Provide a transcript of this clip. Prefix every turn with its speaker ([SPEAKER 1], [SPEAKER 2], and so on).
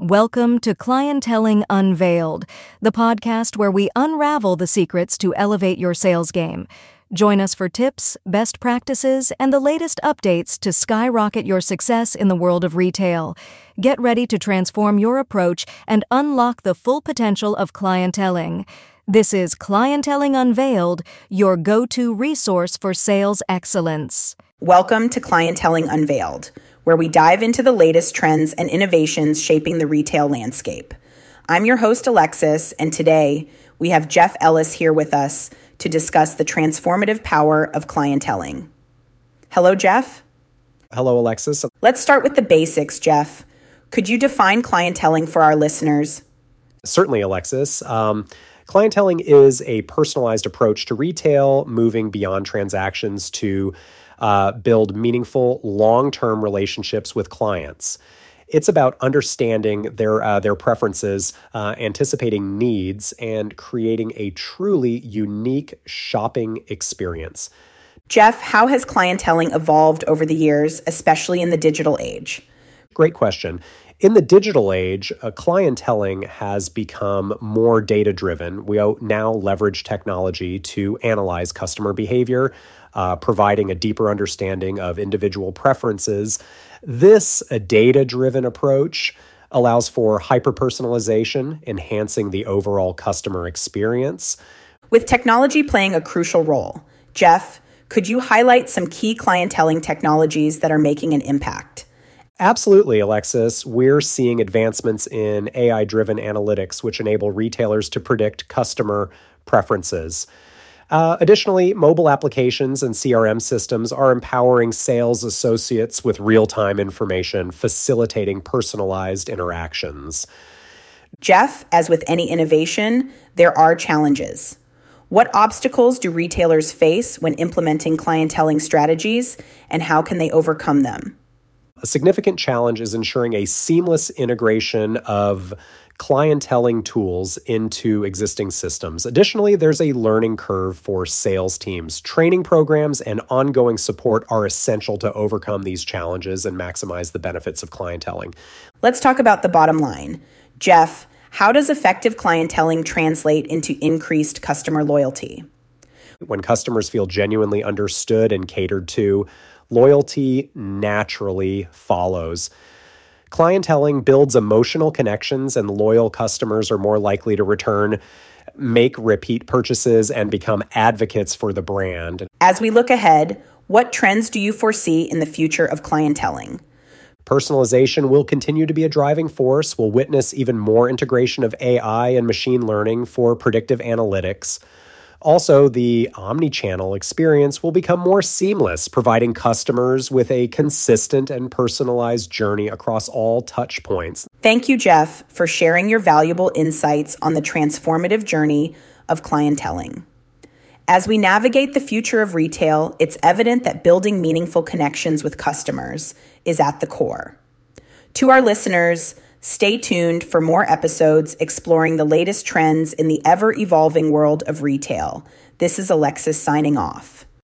[SPEAKER 1] Welcome to Clienteling Unveiled, the podcast where we unravel the secrets to elevate your sales game. Join us for tips, best practices, and the latest updates to skyrocket your success in the world of retail. Get ready to transform your approach and unlock the full potential of clienteling. This is Clienteling Unveiled, your go to resource for sales excellence.
[SPEAKER 2] Welcome to Clienteling Unveiled where we dive into the latest trends and innovations shaping the retail landscape. I'm your host, Alexis, and today we have Jeff Ellis here with us to discuss the transformative power of clienteling. Hello, Jeff.
[SPEAKER 3] Hello, Alexis.
[SPEAKER 2] Let's start with the basics, Jeff. Could you define clienteling for our listeners?
[SPEAKER 3] Certainly, Alexis. Um, clienteling is a personalized approach to retail, moving beyond transactions to uh, build meaningful long term relationships with clients. It's about understanding their uh, their preferences, uh, anticipating needs, and creating a truly unique shopping experience.
[SPEAKER 2] Jeff, how has clienteling evolved over the years, especially in the digital age?
[SPEAKER 3] Great question. In the digital age, uh, clienteling has become more data driven. We now leverage technology to analyze customer behavior, uh, providing a deeper understanding of individual preferences. This data driven approach allows for hyper personalization, enhancing the overall customer experience.
[SPEAKER 2] With technology playing a crucial role, Jeff, could you highlight some key clienteling technologies that are making an impact?
[SPEAKER 3] Absolutely, Alexis. We're seeing advancements in AI driven analytics, which enable retailers to predict customer preferences. Uh, additionally, mobile applications and CRM systems are empowering sales associates with real time information, facilitating personalized interactions.
[SPEAKER 2] Jeff, as with any innovation, there are challenges. What obstacles do retailers face when implementing clienteling strategies, and how can they overcome them?
[SPEAKER 3] A significant challenge is ensuring a seamless integration of clienteling tools into existing systems. Additionally, there's a learning curve for sales teams. Training programs and ongoing support are essential to overcome these challenges and maximize the benefits of clienteling.
[SPEAKER 2] Let's talk about the bottom line. Jeff, how does effective clienteling translate into increased customer loyalty?
[SPEAKER 3] When customers feel genuinely understood and catered to, loyalty naturally follows. Clienteling builds emotional connections, and loyal customers are more likely to return, make repeat purchases, and become advocates for the brand.
[SPEAKER 2] As we look ahead, what trends do you foresee in the future of clienteling?
[SPEAKER 3] Personalization will continue to be a driving force. We'll witness even more integration of AI and machine learning for predictive analytics. Also, the omni-channel experience will become more seamless, providing customers with a consistent and personalized journey across all touch points.
[SPEAKER 2] Thank you, Jeff, for sharing your valuable insights on the transformative journey of clienteling. As we navigate the future of retail, it's evident that building meaningful connections with customers is at the core. To our listeners, Stay tuned for more episodes exploring the latest trends in the ever evolving world of retail. This is Alexis signing off.